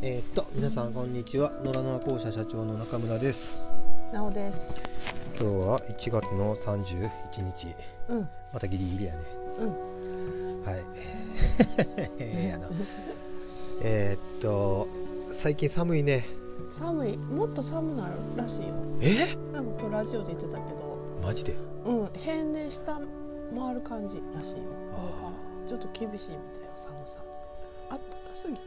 えー、っと皆さんこんにちは。野良ノア校舎社長の中村です。なおです。今日は1月の31日。うん。またギリギリやね。うん。はい。やな。えーっと最近寒いね。寒い。もっと寒なるらしいよ。え？なんか今日ラジオで言ってたけど。マジで？うん。平年下回る感じらしいよ。これからあちょっと厳しいみたいよ寒さ。あったかすぎて、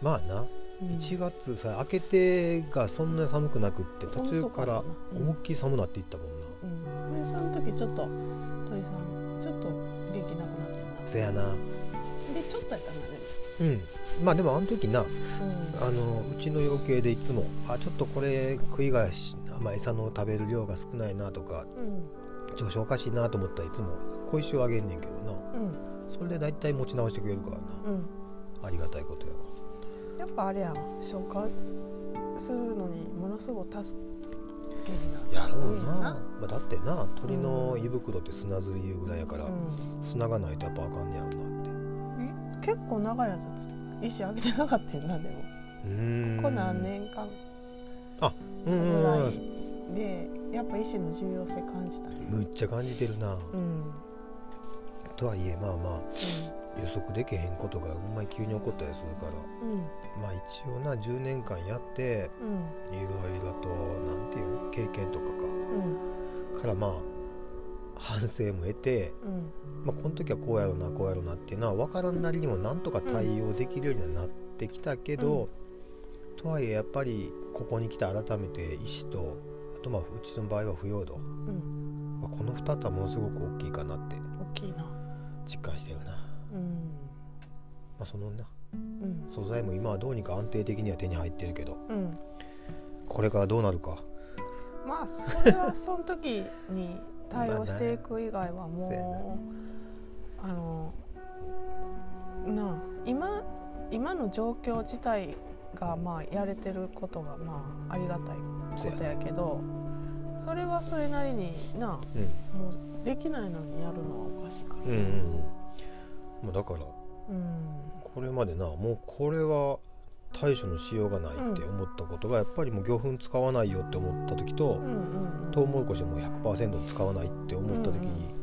まあな。うん1月さ明けてがそんなに寒くなくって途中からうん思いっきり寒なっていったもんな。うん。でその時ちょっと鳥さんちょっと元気なくなってんな。せやな。でちょっとやったんだね。うん。まあでもあの時なうあのうちの養鶏でいつもあちょっとこれ食いがし、まあ、餌の食べる量が少ないなとかんうん。調子おかしいなと思ったらいつも小石をあげんねんけどな。うん。それで大体持ち直してくれるからな。うん。ありがたいことやぱあれやん消化するのにものすごく助けになるやろうな、うん。まあ、だってな鳥の胃袋って砂ずりいうぐらいやから、うん。砂がないとやっぱあかんねやろなって。結構長いやつ石あげてなかったんなでも。うーん。ここ何年間？うんうん。ぐらうんいでやっぱ石の重要性感じたね。むっちゃ感じてるな、うん。とはいえまあまあ予測できへんことがほんまに急に起こったりするから。うん。うんまあ一応な10年間やってうん。いろいろとなんていうの経験とかうん。かからまあ反省も得て、うん。まあ、この時はこうやろうなこうやろうなっていうのは分からんなりにもなんとか対応できるようにはなってきたけど、とはいえやっぱりここに来て改めて意思とあとまあうちの場合は腐葉土、うん。まあ、この2つはものすごく大きいかなって大きいな。実感してるな、まうん。あ、そのなうん。素材も今はどうにか安定的には手に入ってるけどうん。これからどうなるか。まあそれはその時に対応していく以外はもう あのなあ今今の状況自体がまあやれてることがまあありがたいことやけどそれはそれなりになあうん。もうできないのにやるのはおかしいから。うんうんうんまあだからうん。これまでなもうこれは対処のしようがないって思ったことがやっぱりもう魚粉使わないよって思った時と、うんうんトウモロコシも100%使わないって思った時に、うん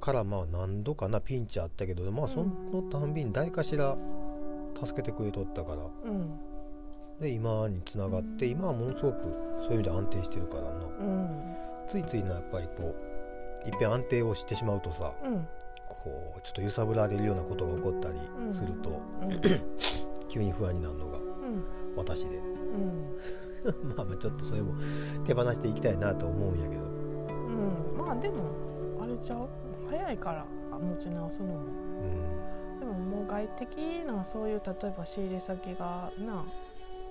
からまあ何度かなピンチあったけどまあそのたんびに誰かしら助けてくれとったから。うん。で今につながって今はものすごくそういう意味で安定してるからな。うん。ついついなやっぱりこういっぺん安定をしてしまうとさうんこうちょっと揺さぶられるようなことが起こったりすると、うん。急に不安になるのがうん。私で。うん。まあまあちょっとそれも手放していきたいなと思うんやけど。うん。まあでもあれちゃう？早いからあ持ち直すのも。うん。でももう外的なそういう例えば仕入れ先がな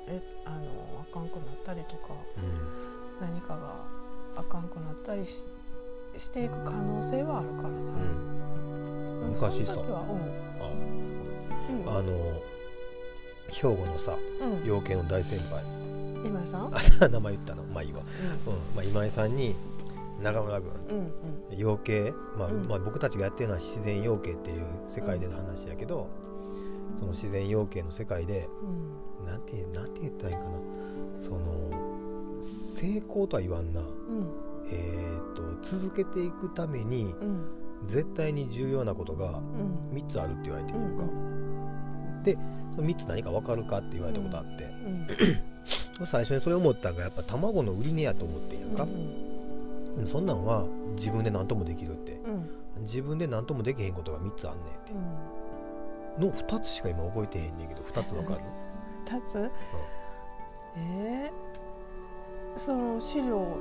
えあのあかんくなったりとかうん。何かがあかんくなったりししていく可能性はあるからさ、うんうん昔さ。ああの兵庫のさうん。養鶏の大先輩。今井さん？うんあさ名前言ったの。まあいいわ、うん。まあ、今井さんに中村君。養鶏、まあうん。まあ、僕たちがやってるのは自然養鶏っていう世界での話やけど、その自然養鶏の世界でうん。なんてなんて言ったらいいんかな。その成功とは言わんな、うん。えー、と続けていくためにうん絶対に重要なことがうん。3つあるって言われてるうんのか、でその3つ何か分かるかって言われたことあって、うん。最初にそれ思ったのがやっぱ卵の売り値やと思ってんやんか、うんそんなんは自分で何ともできるって。うん。自分で何ともできへんことが3つあんねんって。の2つしか今覚えてへんねんけど2つ分かる？立つ？えー、その飼料の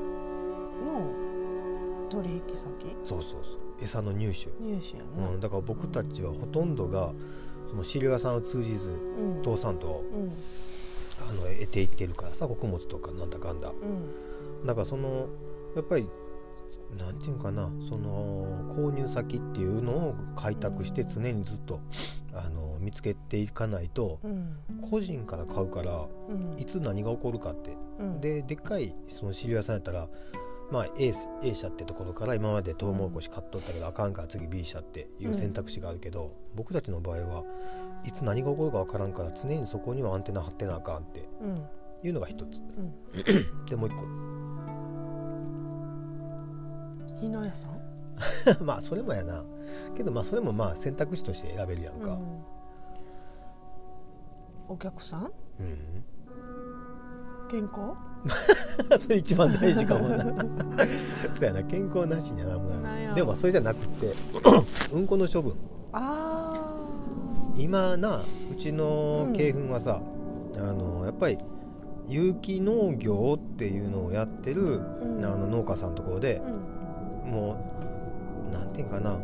取引先？そうそうそう。餌の入手、入手やな、うん、だから僕たちはほとんどがその飼料屋さんを通じずうん。父さんとうん。あの得ていってるからさ穀物とかなんだかんだ。うん。だからそのやっぱりなんていうのかなその購入先っていうのを開拓して常にずっとあの見つけていかないとうん。個人から買うからうん。いつ何が起こるかって。うん。ででっかいその飼料屋さんやったらまあ A, A 社ってところから今までトウモロコシ買っとったけどあかんから次 B 社っていう選択肢があるけど、僕たちの場合はいつ何が起こるか分からんから常にそこにはアンテナ張ってなあかんってうんいうのが一つ。うん。でもう一個。日野屋さん？まあそれもやな。けどまあそれもまあ選択肢として選べるやんか、うん。お客さん？うん。健康？それ一番大事かもな。そうやな健康なしにはなんもなでもまあそれじゃなくて うんこの処分。あ今なうちの鶏粉はさ、あのやっぱり有機農業っていうのをやってる、うん。あの農家さんのところであ、うん。もうなんていうんかな、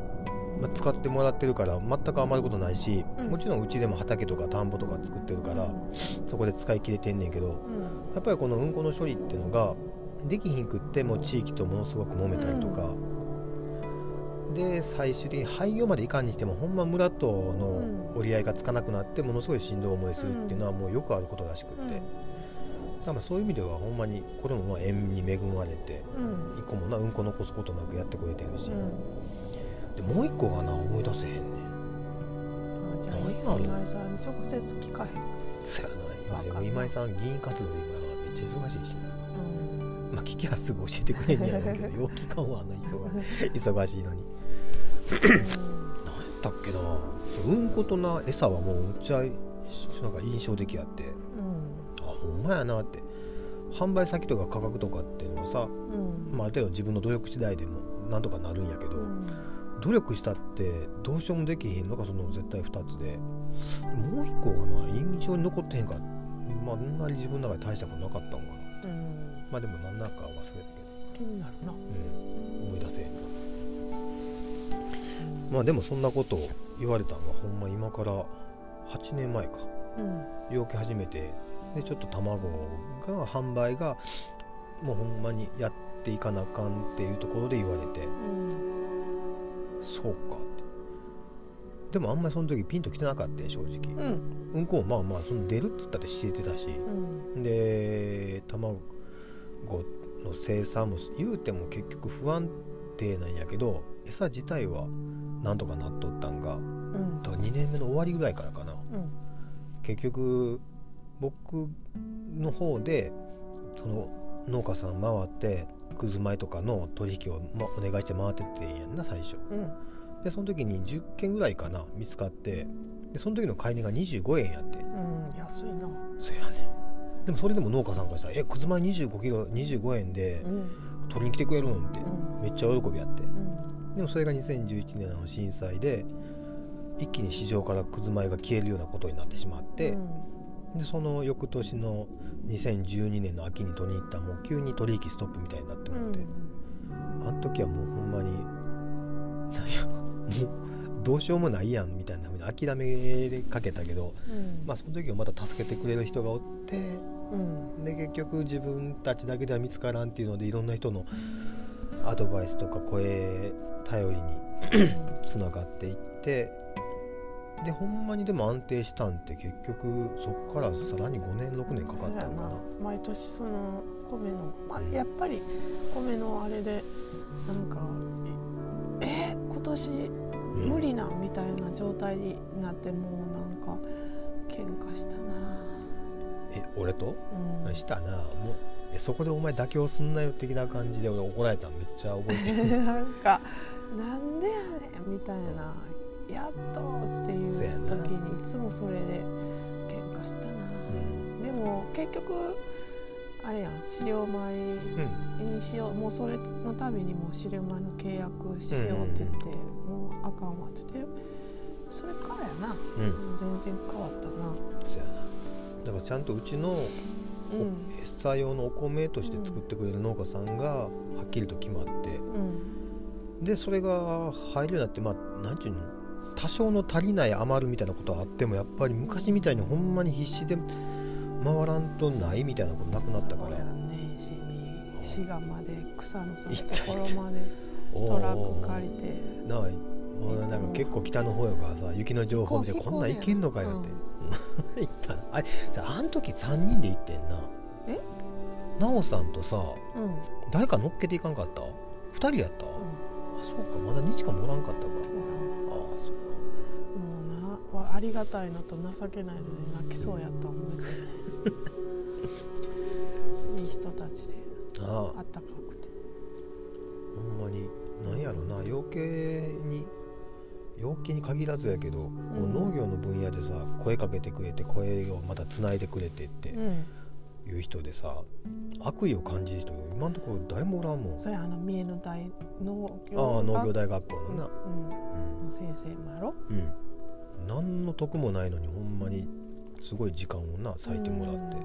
まあ、使ってもらってるから全く余ることないし、うん。もちろんうちでも畑とか田んぼとか作ってるから、そこで使い切れてんねんけどうん。やっぱりこのうんこの処理っていうのができひんくってもう地域とものすごく揉めたりとか、で最終的に廃業までいかんにしてもほんま村との折り合いがつかなくなってものすごいしんどい思いするっていうのはもうよくあることらしくって、だからまあそういう意味ではほんまにこれもまあ縁に恵まれてうん。一個もなうんこ残すことなくやってくれてるし、うんでもう一個がな思い出せへんねん。あじゃあ今井さんに直接聞かへん。そやな今今井さん議員活動で今めっちゃ忙しいしな。うん。まあ聞きゃすぐ教えてくれんねやろうけどよう聞かんわあんな忙 忙しいのに。何やったっけな。うんことな餌はもうむっちゃなんか印象的やって。うん。あほんまやなって。販売先とか価格とかっていうのはさ、うん。まあ、ある程度自分の努力次第でもなんとかなるんやけど、うん努力したってどうしようもできへんのがその絶対2つで。もう1個がな印象に残ってへんからまああんなに自分の中で大したことなかったんかな。うん。まあでも何なんか忘れたけど、気になるな。うん、思い出せへんな。まあでもそんなことを言われたのがほんま今から8年前か。うん。養鶏始めてでちょっと卵が販売がもうほんまにやっていかなあかんっていうところで言われて。うんそうかって。でもあんまりその時ピンときてなかったよ正直。うん。うんこもまあまあその出るっつったって知れてたし。うん。で卵の生産も言うても結局不安定なんやけど餌自体はなんとかなっとったんがうん。だから2年目の終わりぐらいからかな。うん。結局僕の方でその農家さん回ってくず米とかの取引を、ま、お願いして回ってってんやんな最初。うん。でその時に10件ぐらいかな見つかって。でその時の買い値が25円やって。うん安いな。そやね。でもそれでも農家さんからしたら「えくず米25キロ25円でうん。取りに来てくれるの?」ってうん。めっちゃ喜びやって。うん。でもそれが2011年の震災で一気に市場からくず米が消えるようなことになってしまって、でその翌年の2012年の秋に取りに行ったらもう急に取引ストップみたいになってうんもって、あの時はもうほんまに どうしようもないやんみたいなふうに諦めかけたけど、うん。まあ、その時をまた助けてくれる人がおってうん。で結局自分たちだけでは見つからんっていうのでいろんな人のアドバイスとか声頼りにつながっていってでほんまにでも安定したんって結局そっからさらに5年6年かかったのかな。毎年その米の、まあうん、やっぱり米のあれでなんかええ今年うん。無理なんみたいな状態になってもうなんか喧嘩したな。え俺と？うん。したな。もうえそこでお前妥協すんなよ的な感じで俺怒られたのめっちゃ覚えてる。なんかなんでやねんみたいなやっとっていう時にいつもそれで喧嘩したな、うん。でも結局あれやん。飼料米うんにしよう。もうそれのたびにもう飼料米の契約しようって言って、もうあかんわって言ってそれからやな。うん。全然変わったな。そうやな。だからちゃんとうちのうん。餌用のお米として作ってくれる農家さんがはっきりと決まって。うん。でそれが入るようになってまあ何ていうの？多少の足りない余るみたいなことはあってもやっぱり昔みたいにほんまに必死で回らんとないみたいなことなくなったから。そうやね。しに滋賀まで草の咲く行ったところまでトラック借りてなあなんか結構北の方やからさ雪の情報見てこんなん行けんのかよって。飛、行った。あれさあん時3人で行ってんな。え？奈緒さんとさ誰か乗っけていかんかった？2人やった、あそうか。まだ日かもおらんかったかりがたいのと情けないので泣きそうやった思えて。る いい人たちで。ああ。あったかくて。ほんまに。なんやろな。養鶏に養鶏に限らずやけど、こう農業の分野でさ声かけてくれて声をまたつないでくれてってうん。いう人でさ悪意を感じる人今のところ誰もおらんもん。それあの三重の大農業ああ農業大大学校のな。うん。の先生もやろ。うん、うん、何の得もないのにほんまにすごい時間をな割いてもらって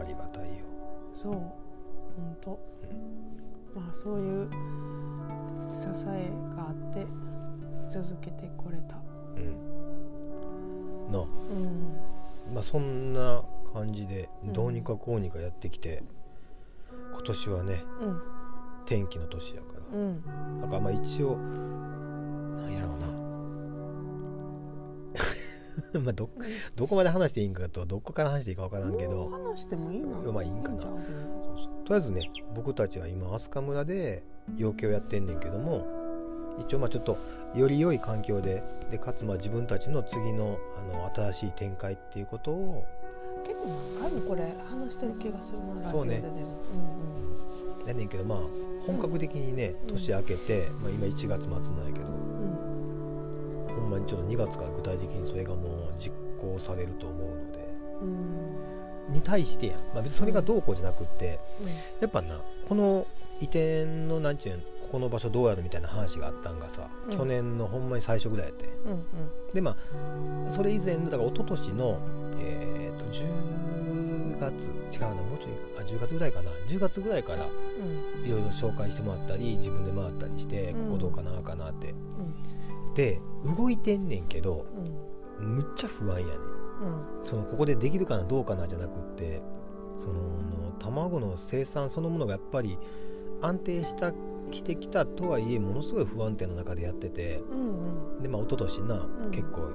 ありがたいよ。そう本当、まあそういう支えがあって続けてこれた。うん。なうん。まあそんな感じでうん。どうにかこうにかやってきて、今年はねうん。天気の年やから。うん。だからまあ一応なんやろうな まあどどこまで話していいんかとどこから話していいか分からんけど。話してもいいの？まあいいんかな。とりあえずね僕たちは今飛鳥村で養鶏をやってんねんけども一応まあちょっとより良い環境ででかつまあ自分たちの次のあの新しい展開っていうことを結構何回もこれ話してる気がするなそうね。オででもやねんけどまあ本格的にねうん年明けて、まあ、今1月末なんやけど。うん。うまにちょっと2月から具体的にそれがもう実行されると思うので。うん。に対してや、まあ、別にそれがどうこうじゃなくってうん。やっぱなこの移転のなんちゅうんここの場所どうやるみたいな話があったんがさ、うん。去年のほんまに最初ぐらいやって。うんうん。でまあそれ以前のだから一昨年のえっ、と10月違うなもうちょいあ10月ぐらいかな。10月ぐらいからうん。いろいろ紹介してもらったり自分で回ったりして、うんここどうかなあかなって。うんで動いてんねんけどうんむっちゃ不安やねん。うん。そのここでできるかなどうかなじゃなくってその卵の生産そのものがやっぱり安定したしてきたとはいえものすごい不安定な中でやっててうんうん。でまあ一昨年な、ん。結構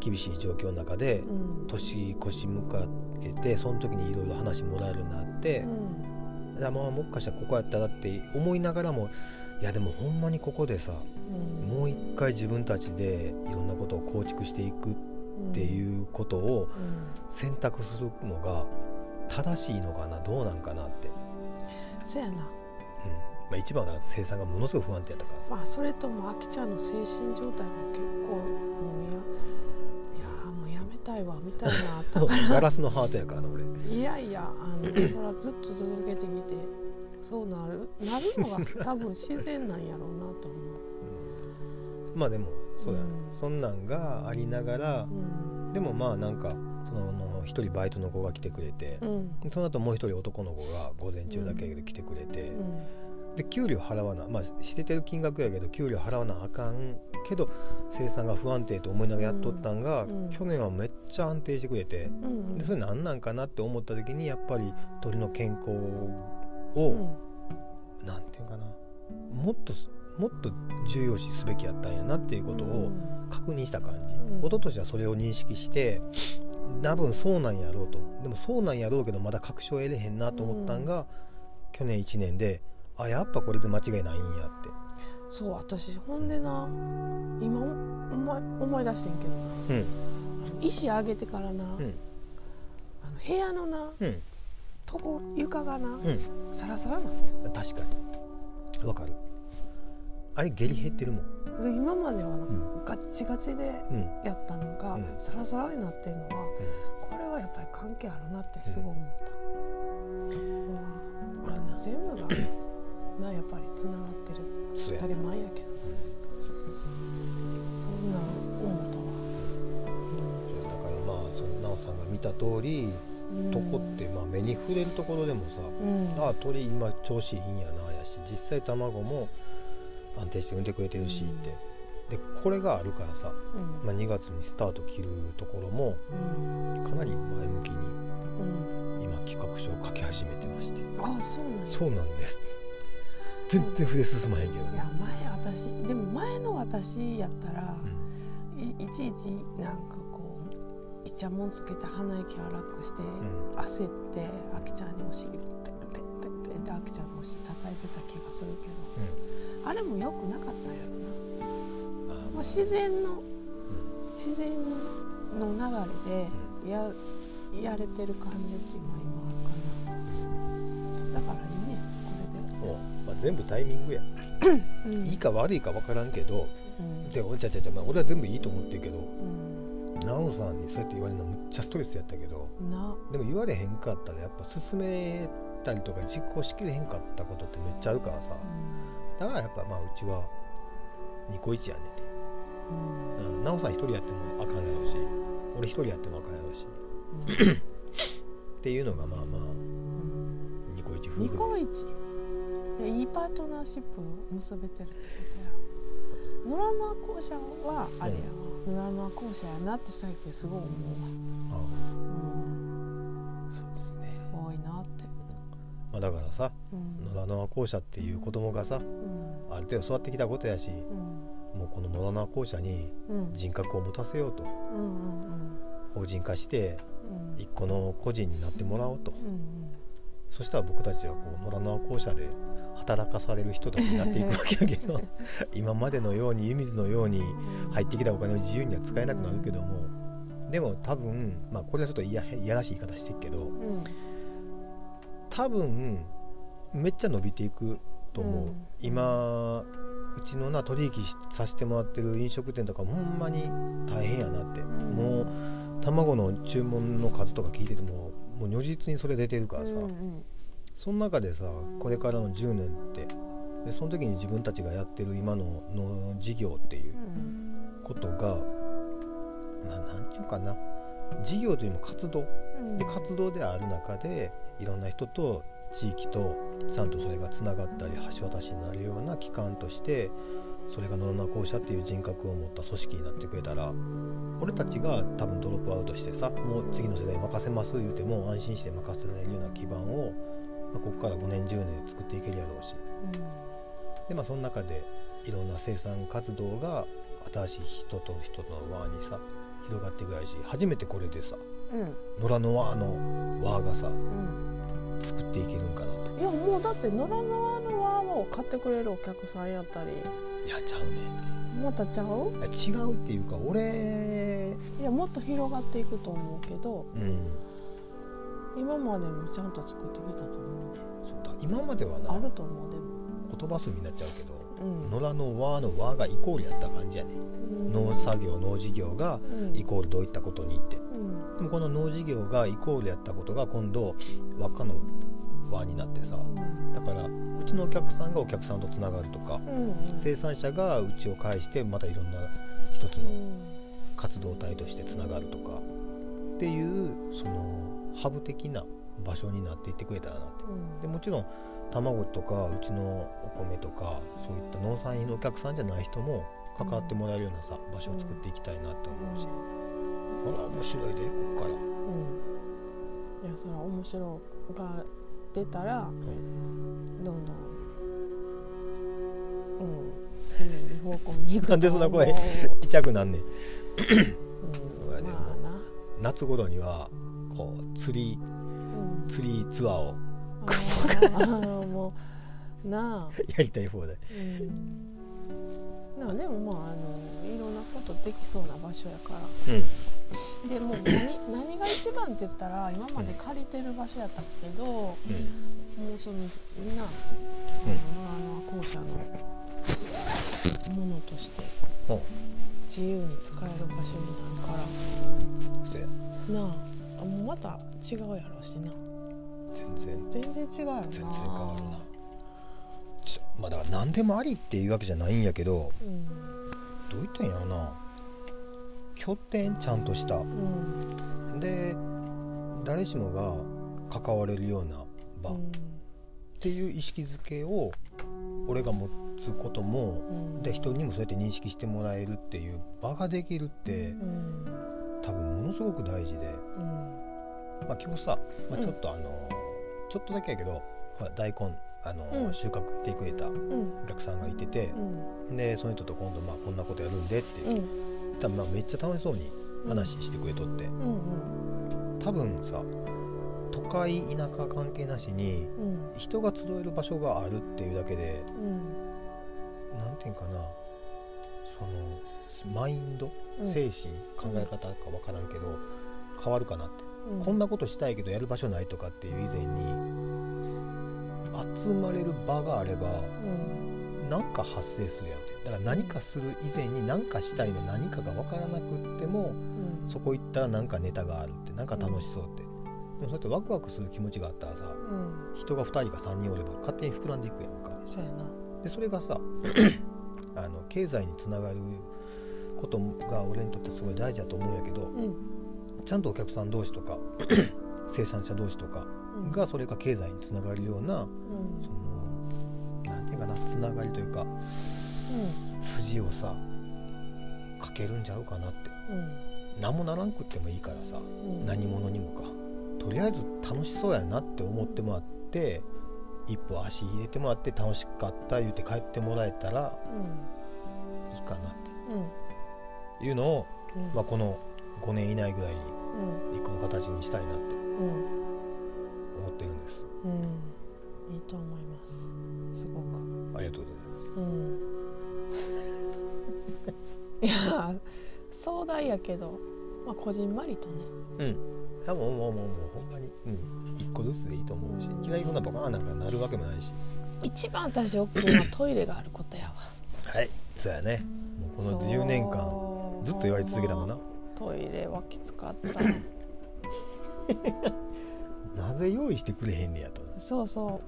厳しい状況の中でうん。年越し迎えてその時にいろいろ話もらえるようになって、うん。まあもしかしたらここやったらって思いながらもいやでもほんまにここでさうんもう一回自分たちでいろんなことを構築していくっていうことをうん。選択するのが正しいのかなどうなんかなって、そやな。うん。まあ、一番は生産がものすごい不安定やったからさ、まあそれともあきちゃんの精神状態も結構もうやいやもうやめたいわみたいなあったかガラスのハートやからな俺。いやいやあの そらずっと続けてきてそうなるなるのが多分自然なんやろうなと思う。まあでもそうや、うん。そんなんがありながらうん。でもまあなんかその一人バイトの子が来てくれてう、ん。その後もう一人男の子が午前中だけで来てくれて、うん。で給料払わなまあ知れてる金額やけど給料払わなあかんけど生産が不安定と思いながらやっとったんが、うん。去年はめっちゃ安定してくれてうん。でそれ何なんかなって思った時にやっぱり鳥の健康うを、ん。なんていうかなもっともっと重要視すべきやったんやなっていうことを確認した感じ、うん。一昨年はそれを認識して多分そうなんやろうと。でもそうなんやろうけどまだ確証得れへんなと思ったんが、去年1年であやっぱこれで間違いないんやって。そう私ほんでな今思い思い出してんけどな。うん。上げてからな、うん。あの部屋のなうん。床床がな、うん。サラサラなって確かに。わかるあれ下痢減ってるもん。で今まではな、んガッチガチでうんやったのが、うん。サラサラになってるのは、これはやっぱり関係あるなってすごい思った、うわ。あの全部がなやっぱりつながってる。当たり前やけど。そんな思ったわ。だからまあその奈緒さんが見た通りうん。とこって、まあ、目に触れるところでもさ、うん。ああ鳥今調子いいんやなやし実際卵も安定して産んでくれてるしって、でこれがあるからさ、うん。まあ、2月にスタート切るところもうん。かなり前向きにうん。今企画書を書き始めてまして。ああそうなんや。そうなんです。全然筆進まへんけどね。いや前私でも前の私やったら、うん。いいちいちなんかこいちゃもんつけて鼻息荒くして、ん。焦ってあきちゃんにお尻ペッペッペッペッってあきちゃんのお尻叩いてた気がするけど、あれも良くなかったんやろな。あもう自然の自然の流れでややれてる感じっていうのは今あるかな。だからいいねこもう、まあ、全部タイミングや、れで、うん。いいか悪いか分からんけど。うん。でおちゃちゃちゃ、まあ、俺は全部いいと思ってるけど。うん。奈緒さんにそうやって言われるのむっちゃストレスやったけど。な。でも言われへんかったらやっぱ進めたりとか実行しきれへんかったことってめっちゃあるからさ。うんだからやっぱまあうちはニコイチやねんねうん。うん、奈緒さん一人やってもあかんやろうし。俺一人やってもあかんやろうし。っていうのがまあまあうんニコイチ夫婦ニでコイチ？いいパートナーシップを結べてるってことや。ろ野良の校舎はあれやわ、野良の校舎やなって最近すごい思うわ、あそうですうん、ね。すごいなって。まあ、だからさうん野良縄校舎っていう子供がさうん。ある程度育ってきたことやしうん。もうこの野良縄校舎にうん。人格を持たせようとうんうん法人化してうん。一個の個人になってもらおうと。うんそしたら僕たちはこう野良縄校舎で働かされる人たちになっていくわけやけど 今までのように湯水のようにうん。入ってきたお金を自由には使えなくなるけどもでも多分まあこれはちょっといやいやらしい言い方してるけどうん。多分めっちゃ伸びていくと思う、うん。今うちのな取引しさせてもらってる飲食店とかほんまに大変やなって、んもう卵の注文の数とか聞いててももう如実にそれ出てるからさ、うんその中でさこれからの10年ってでその時に自分たちがやってる今のの事業っていううんことがななんていうかな。事業というよりも活動。うん。で活動である中でいろんな人と地域とちゃんとそれがつながったり橋渡しになるような機関としてそれが野々校舎っていう人格を持った組織になってくれたら俺たちが多分ドロップアウトしてさもう次の世代に任せます言うても安心して任せられるような基盤を、まあ、ここから5年10年で作っていけるやろうし。で、まあ、その中でいろんな生産活動が新しい人と人との輪にさ広がっていくやし初めてこれでさうん。野良の輪の輪がさうん作っていけるんかなと。いやもうだって野良のワーを買ってくれるお客さんやったり。いやちゃうね。またちゃう？違うっていうか俺いやもっと広がっていくと思うけどうん。今までもちゃんと作ってきたと思うね。そうだ今まではなあると思うでも。言葉数になっちゃうけどうん。野良の輪の輪がイコールやった感じやね。農作業農事業がうん。イコールどういったことにって。うんでもこの農事業がイコールやったことが今度輪っかの輪になってさだからうちのお客さんがお客さんとつながるとかうんうん。生産者がうちを介してまたいろんな一つの活動体としてつながるとかっていうそのハブ的な場所になっていってくれたらなって。うん。でもちろん卵とかうちのお米とかそういった農産品のお客さんじゃない人も関わってもらえるようなさ場所を作っていきたいなって思うし、ほら面白いでこっから、うん。いやそれは面白が出たらうん。どんどんうんいい方向に行くなんでそんな声ちっちゃくなんねん。うんまあな。夏頃にはこう釣りうん。釣りツアーを。あーもうなあ。やりたい方でうんなあでもまああのいろんなことできそうな場所やから。うん。でもう 何何が一番って言ったら今まで借りてる場所やったけど、もうそのなああの校舎のものとしてうん。自由に使える場所になるから。なああもうまた違うやろうしな。全然。全然違うやろな。全然変わるなまあだから何でもありっていうわけじゃないんやけどうん。どう言ったんやろな。拠点ちゃんとした。うん。で誰しもが関われるような場。っうん。ていう意識づけを俺が持つこともうん。で人にもそうやって認識してもらえるっていう場ができるってうん。多分ものすごく大事で、うん。まあ、今日さ、まあ、うんちょっとあの、ちょっとだけやけど大根あの、うん。収穫来てくれたうん。お客さんがいててう、ん。でその人と今度まあこんなことやるんでってうん。言ったらまあめっちゃ楽しそうに話してくれとって、うんうん。多分さ都会田舎関係なしにうん。人が集える場所があるっていうだけでうん。なんていうんかなそのマインドうん。精神、考え方か分からんけど変わるかなって、うん。こんなことしたいけどやる場所ないとかっていう以前に集まれる場があればうん。何か発生するやんってだから何かする以前に何かしたいの何かが分からなくってもうん。そこ行ったら何かネタがあるって何か楽しそうって、でもそうやってワクワクする気持ちがあったらさうん。人が2人か3人おれば勝手に膨らんでいくやんか。そうやな。でそれがさ あの経済につながることが俺にとってすごい大事だと思うんやけどうん。ちゃんとお客さん同士とか 生産者同士とかうんがそれが経済につながるようなうん。そのなんていうかなつながりというか筋をさかけるんちゃうかなって。うん。何もならんくってもいいからさうん。何者にもか。とりあえず楽しそうやなって思ってもらって一歩足入れてもらって楽しかった言って帰ってもらえたらいいかなっうんうん。ていうのを、うん。まあ、この5年以内ぐらいにうん。一個の形にしたいなっていや壮大やけどまあこじんまりとね。うん。あもうもうもうもうほんまに。うん。一個ずつでいいと思うしいきなりこんなバカーンなんかなるわけもないし。一番私大きいのはトイレがあることやわ。はい。そうやね。もうこの10年間ずっと言われ続けたもんなトイレはきつかった。なぜ用意してくれへんねやと。そうそう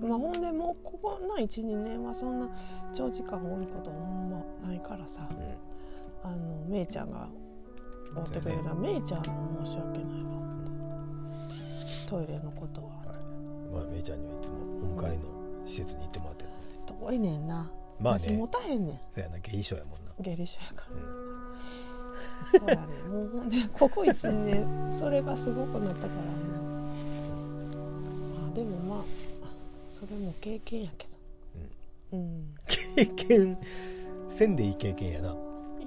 まあほんでもうここの12年はそんな長時間おることほんまないからさ。うん。あのめいちゃんがおってくれるからめい。ちゃんも申し訳ないわ。トイレのことは。まあめいちゃんにはいつもお迎えの施設に行ってもらってる。遠いねんな、まあね。私持たへんねん。そうやな下衣装やもんな。下痢症やから。うん。そうやねもうほんでここ1年それがすごくなったから。も うまあでもまあそれも経験やけど。うん、経験せんでいい経験やな。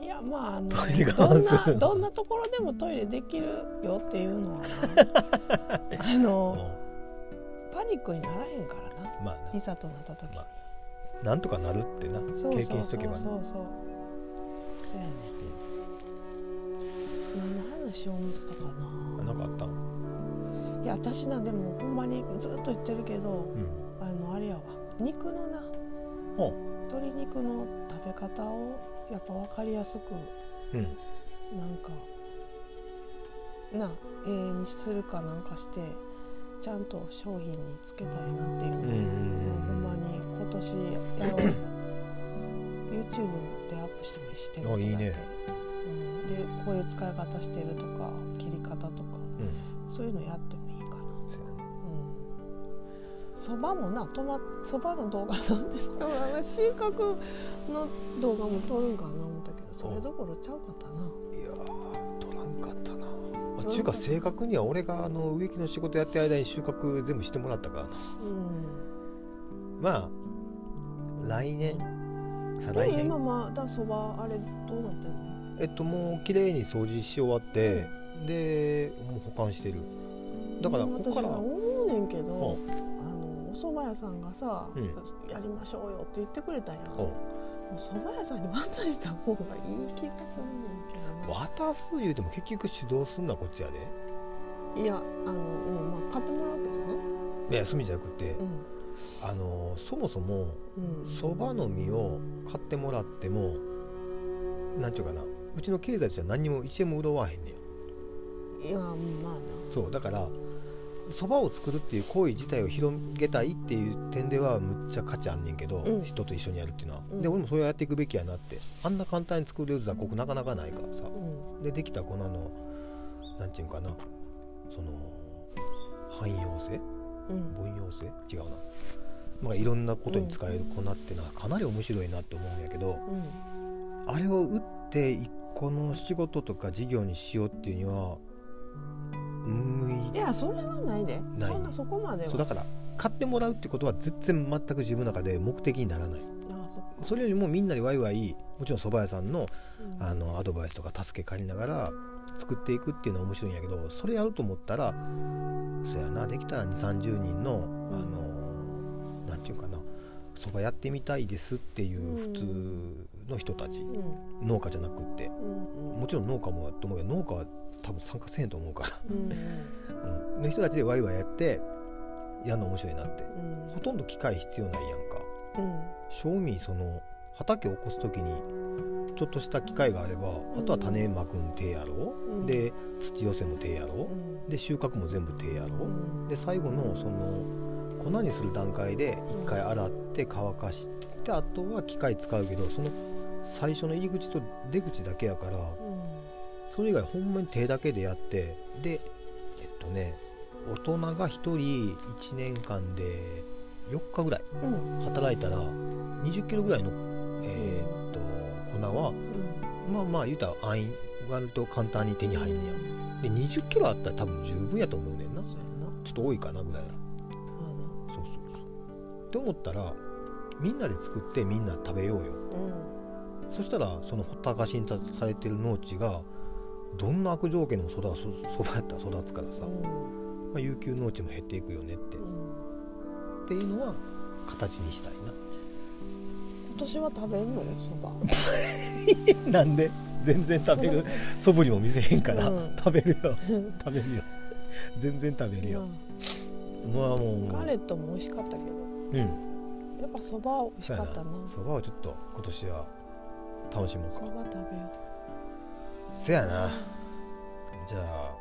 いやまああのトイレがどん反するなどんなところでもトイレできるよっていうのはな。あの うパニックにならへんからな。んまあいざとなった時、まななんとかなるってな。そう経そうそう。験しとけばなそうそうそうやね何の話を思ってたかあなんかあったん？ないや私なでもほんまにずっと言ってるけどうんあのあれやわ。肉のな。ほ鶏肉の食べ方をやっぱ分かりやすくううん。なんかな永遠にするかなんかしてちゃんと商品につけたいなっていうほんまに今年やろう。YouTube でアップしてもしてることだけあいいね。うん、でこういう使い方してるとか切り方とか。うん。そういうのやってもそばもなトマそばの動画なんですけど 収穫の動画も撮るんかな思ったけどそれどころちゃうかったな。いやー取らんかったな。まあちゅうか正確には俺があの植木の仕事やってる間に収穫全部してもらったからな。うん。まあ来年。再来年。今まだそばあれどうなってんの？えっともう綺麗に掃除し終わってでもう保管してる。だからここから思うねんけどうん。あのお蕎麦屋さんがさ、うん。やりましょうよって言ってくれたやん。う。んもう蕎麦屋さんに渡した方がいい気がするねんけどな。渡す言うても結局主導すんなこっちやで。いやあの、うんまあ、買ってもらうけどね。いや炭じゃなくてうあのそもそもんうん。そばの実を買ってもらってもなんちゅうかな。うちの経済としては何にも1円も潤わへんねんいやまあな。そうだからそばを作るっていう行為自体を広げたいっていう点ではむっちゃ価値あんねんけど、うん。人と一緒にやるっていうのは、うん。で俺もそれをやっていくべきやなって。あんな簡単に作れる雑穀なかなかないからさ。うん。でできた粉のなんていうんかな。その汎用性？うん。分用性？違うな、まあ、いろんなことに使える粉ってのはかなり面白いなって思うんやけど、うん。あれを打って一個の仕事とか事業にしようっていうには向いいやそれはないで。そんなそこまでは。そうだから買ってもらうってことは全然全く自分の中で目的にならない。あそれよりもみんなでワイワイもちろん蕎麦屋さんのうん。あのアドバイスとか助け借りながら作っていくっていうのは面白いんやけどそれやると思ったらそやなできたら2 3 0人のあのなんていうかな蕎麦やってみたいですっていう普通の人たち、うん。農家じゃなくって。もちろん農家もやと思うけど農家は多分参加せへんと思うから、うんうん、の人たちでワイワイやってやるの面白いなって。うん。ほとんど機械必要ないやんか。うん。正味その畑を起こす時にちょっとした機械があればあとは種まくん手やろ、うん。で土寄せも手やろ、うん。で収穫も全部手やろ、うん。で最後のその粉にする段階で一回洗って乾かしてあとは機械使うけどその最初の入り口と出口だけやからそれ以外ほんまに手だけでやってでえっとね大人が1人1年間で4日ぐらいうん。うん働いたら20キロぐらいの、えーっと粉はうん。まあまあ言うたら安易割と簡単に手に入んねや。で20キロあったら多分十分やと思うねんな。ちょっと多いかなぐらいな。まそうそうそう。って思ったらみんなで作ってみんな食べようよ。あなそしたらそのほったらかしにされてる農地がどんな悪条件でもそばやったら育つからさ、うん。まあ、有給農地も減っていくよねって,、うっんていうのは形にしたい今年は食べんのよそば。な なんで？全然食べる。素振りも見せへんから、うん。食べるよ。食べるよ。全然食べるよ、まあもう。ガレットも美味しかったけど。うん。やっぱそば美味しかったな。そばをちょっと今年は楽しもうか。そば食べよせやな。じゃあ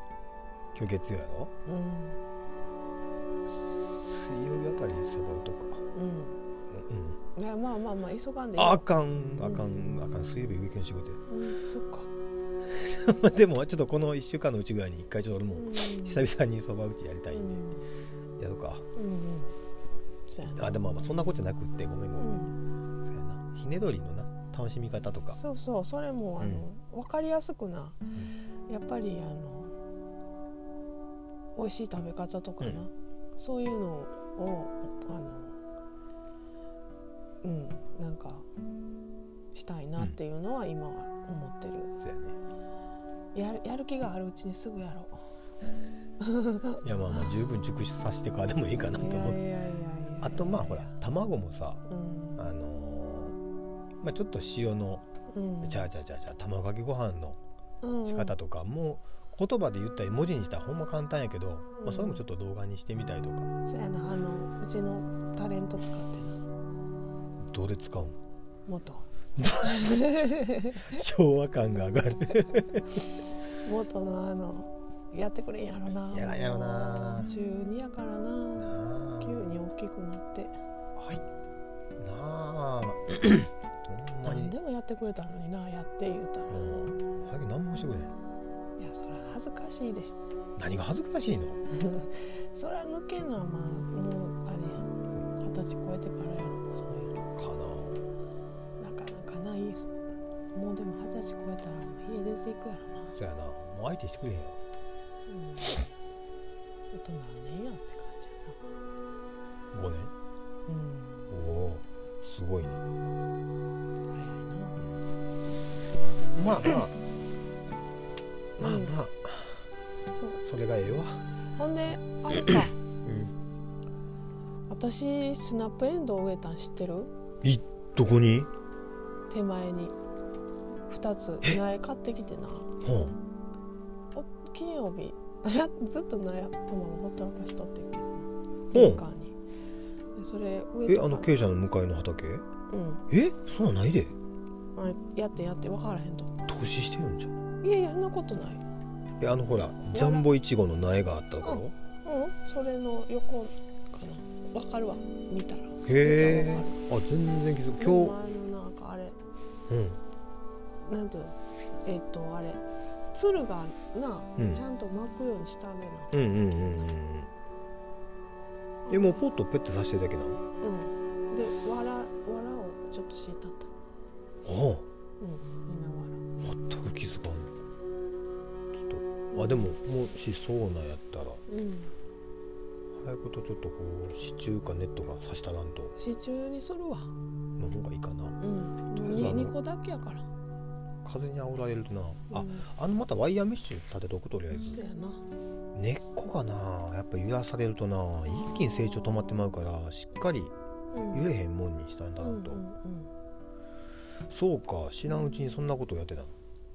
今日月曜やろ？ううん。水曜日あたりそば打とうか。うん。うん。まあまあまあ急がんであかんあかんあかん水曜日ウィ仕事うんそっか。やでもちょっとこの1週間のうちぐらいに一回ちょっと俺もうん。久々にそば打ちやりたいうん。でやろうか。うんうん。あでもまあそんなことじゃなくってごめんごうめん。ん。そうやな。ひねどりのな楽しみ方とか。そうそうそれもあの、分かりやすくなやっぱりあの美味しい食べ方とかな、うん。そういうのをあのうんなんかしたいなっていうのは今は思ってる、そうやね。やるやる気があるうちにすぐやろう。いやまあまあ十分熟させてからでもいいかなと思って。あとまあほら卵もさうん。あのーまあちょっと塩のうん。じゃあじゃあじゃあじゃあ卵かけご飯のうん仕方とかも言葉で言ったり文字にしたらほんま簡単やけど、まあ、それもちょっと動画にしてみたりとか。そうやなあのうちのタレント使ってな。どうで使うん？元。昭和感が上がる。元のあのやってくれんやろな。やらんやろな。中2やからな。急に大きくなって。はい。なあほんまに。何でもやってくれたのになやって言うたら。うん。最近何もしてくれへん。いやそれは恥ずかしいで。何が恥ずかしいの？それは抜けんのはまあもうあれやん。二十歳超えてからやろそういうの。かな。かなかない。ですもうでも二十歳超えたら家出ていくやろな。なそやな。もう相手してくれへんよ。うん。あと何年やって感じや5年？なうん。おおすごいね。早いなまあまあ。まあうん。まあそう。それがええわ。ほんであれか。うん。私スナップエンドウ植えたん知ってる？いどこに？手前に。2つ。苗買ってきてな。ほお金曜日。やずっと苗このままほったらかしとってんけ。どう。ほ玄関に。でそれ植ええた。からあの傾斜の向かいの畑？うん。え？そんなんないであやってやって分からへんと。投資してるんじゃん。いやいやそんなことない。えあのほらジャンボイチゴの苗があったところ？うんそれの横かな。分かるわ。見たら。へえ。見あ全然気づく。今かるでもあのなんかあれ。日うん。なんていうの？えっ、とあれ。つるがな、うん。ちゃんと巻くようにしてあげな。うんうんうんうん。うんえもうポッとペッてさしてるだけなの？うん。でわらわらをちょっと敷いたったああうん。見なが全く気づかん。ちょっと。あでももしそうなんやったら。らうん。早いことちょっとこう支柱かネットがさしたらんと。支柱にするわ。の方がいいかな。うん。とりあえずあの2個だけやから。風に煽られるとな。あうん。あのまたワイヤーメッシュ立てとくとりあえず。そうやな。根っこがなやっぱ揺らされるとな一気に成長止まってまうからしっかりうん。揺れへんもんにしたんだなと、うんそうか知らんうちにそんなことやってたの？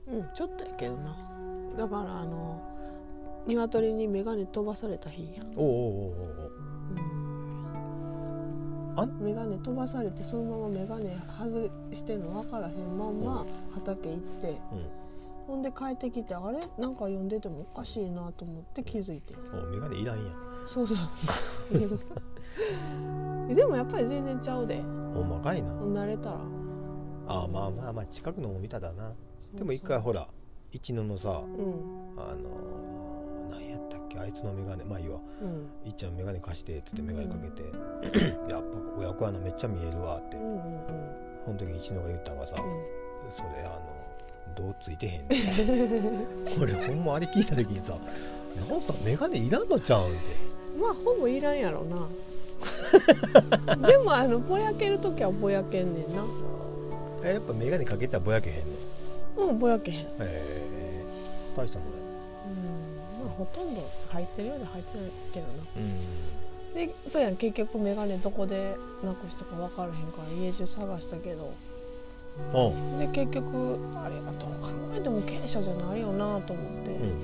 うんうん、ちょっとやけどな。だからあの鶏に眼鏡飛ばされた日や、おうおうおうおうう。ん、あ眼鏡飛ばされてそのまま眼鏡外してんの分からへんまんま畑行って、うん。ほんで帰ってきてあれ？なんか読んでてもおかしいなと思って気づいて。おメガネいらんやん。そうそうそう。でもやっぱり全然ちゃうで。ほんまかいな。慣れたらあまあまあまあ近くのも見ただな。でも一回ほら一野のさうん。あのー、何やったっけあいつのメガネ。まあいいわうん。いっちゃんメガネ貸してっつってメガネかけて やっぱ親子穴めっちゃ見えるわって。うんうんうん。その時に一野が言ったんがさ、うん。それあのどうついてへん 俺ほんまあれ聞いた時にさ「なおさんメガネいらんのちゃうん?」って。まあほぼいらんやろな。でもあのぼやける時はぼやけんねんなえやっぱメガネかけたらぼやけへんのうんぼやけへん。へえ大したもんやうん。まあほとんど入ってるようで入ってないけどな。うん。でそうやん。結局眼鏡どこでなくしたか分からへんから家中探したけど。おうで結局あれどう考えても経営者じゃないよなと思って、うん。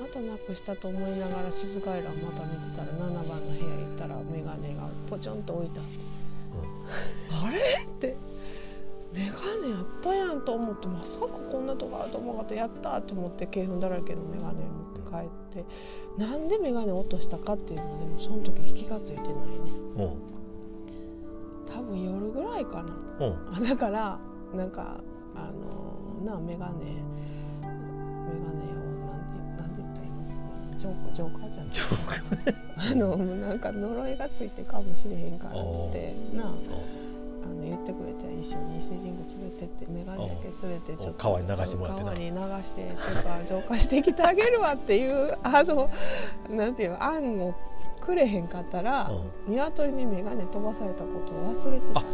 またなくしたと思いながら静かいらまた見てたら7番の部屋行ったら眼鏡がポチョンと置いてあって、あれ？眼鏡やったやんと思ってまさかこんなとこあると思わなかった。やったと思って鶏粉だらけの眼鏡持って帰ってなんで眼鏡落としたかっていうのはでもその時気が付いてないね。多分夜ぐらいかな。だからなんかあのなメガネメガネをなんでなんで言ったらいいの？ジョーカージョーカーじゃない。ジョー あのなんか呪いがついてかもしれへんからっつってなああの言ってくれて一緒に伊勢神宮連れてってメガネだけ連れてちょっと川に流してもらってな。川に流してちょっとあ浄化してきてあげるわっていうあのなんていうの案をくれへんかったら、鶏にメガネ飛ばされたことを忘れてたんよ。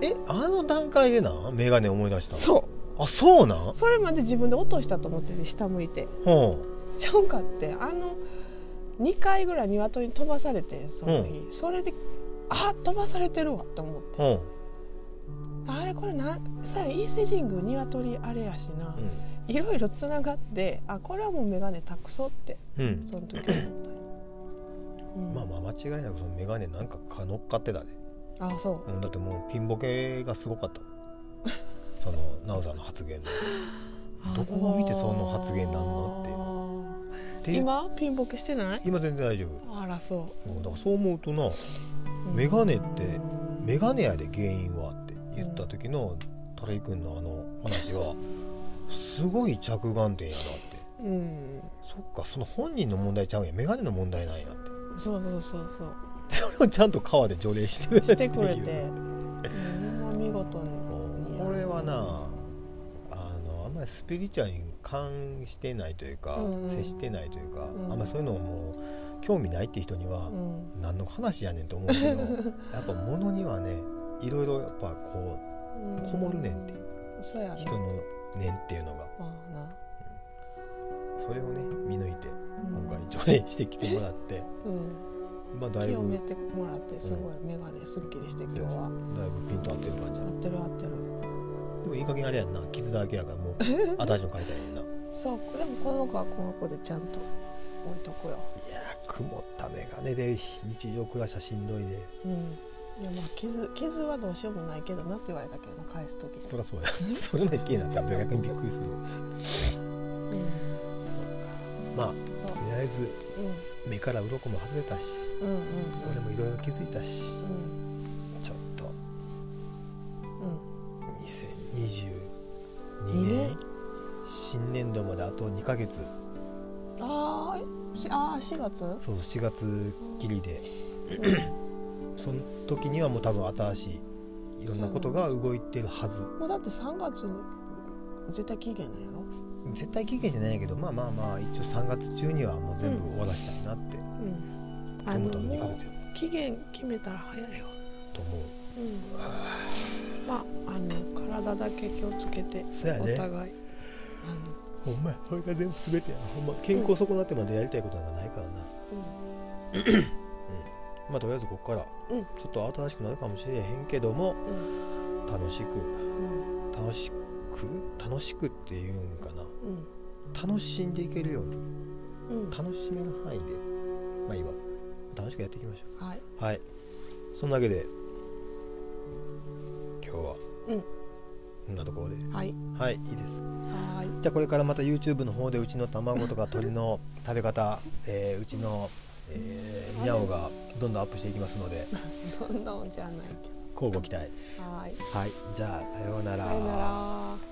えあの段階でなメガネ思い出したそう。あそうなん？それまで自分で落としたと思ってて下向いて。ほちゃうかってあの2回ぐらい鶏に飛ばされてその日、それであ飛ばされてるわと思って。うほあれこれなそうや伊勢神宮鶏あれやしな、ういろいろつながってあこれはもう眼鏡託そうってうん、うん、その時思った。よ、うん。まあまあ間違いなくそのメガネなんかか乗っかってたで、あそう。うん、だってもうピンボケがすごかった。その奈緒さんの発言の。どこを見てその発言なんのって。で今？ピンボケしてない？今全然大丈あらそ夫だからそう思うとなうメガネってメガネやで原因はって言った時のタレイ君のあの話はすごい着眼点やなって。うん。そっかその本人の問題ちゃうんや。メガネの問題なんやって。そうそうそうそう。それをちゃんと川で除霊してるしてくれっていうて、うん、ほんま見事にこれはなあのあんまりスピリチュアルに関してないというか、うんうん。接してないというか、うん。あんまりそういうのをもう興味ないって人には、うん。何の話やねんと思うけど やっぱ物にはねいろいろやっぱこうこもるねんってそうやね人の念っていうのが。まあな。それをね見抜いてうん。今回除霊してきてもらって、うん。まあだいぶ清めてもらってすごい眼鏡すっきりして今日は。だいぶピンと合ってる感じや合ってる合ってる。でもいい加減あれやんな。傷だらけやからもう 新しいの書いたらいいんな。そう。でもこの子はこの子でちゃんと置いとくよ。いやー曇った眼鏡で日常暮らしはしんどいでうん。いやまあ傷傷はどうしようもないけどなって言われたけどな返す時そりゃそうや。それもいけなって逆にびっくりするうん。まあとそう。りあえずう目から鱗も外れたしんうんうん。俺もいろいろ気づいたしうん。ちょっとうん。2022二年年新年度まであと2ヶ月。あーしあー4月？そう4月きりで。その時にはもう多分新しいいろんなことが動いてるはず。もうだって3月絶対期限なんやろ？絶対期限じゃないけどまあまあまあ一応3月中にはもう全部終わらしたいなって思ったの2ヶ月よ。期限決めたら早いわ。と思う。うん、まああの体だけ気をつけてね。お互いあほんまれが全部全てやなほんま健康損なってまでやりたいことなんかないからな、のまあとりあえずここからうん。ちょっと新しくなるかもしれへんけどもうん楽しくうん。楽しく楽しくっていうんかな。うん。楽しんでいけるように。うん。楽しめる範囲で。まあいいわ。楽しくやっていきましょはい。うはい。そんなわけで今日は。うんこんなところで。はい。はいいいです。はーい。じゃあこれからまた YouTube の方でうちの卵とか鶏の食べ方、えーうちの、えー、にゃおがどんどんアップしていきますので。どんどんじゃないけ交互期待。どはーい。はいじゃあさようなら。さよなら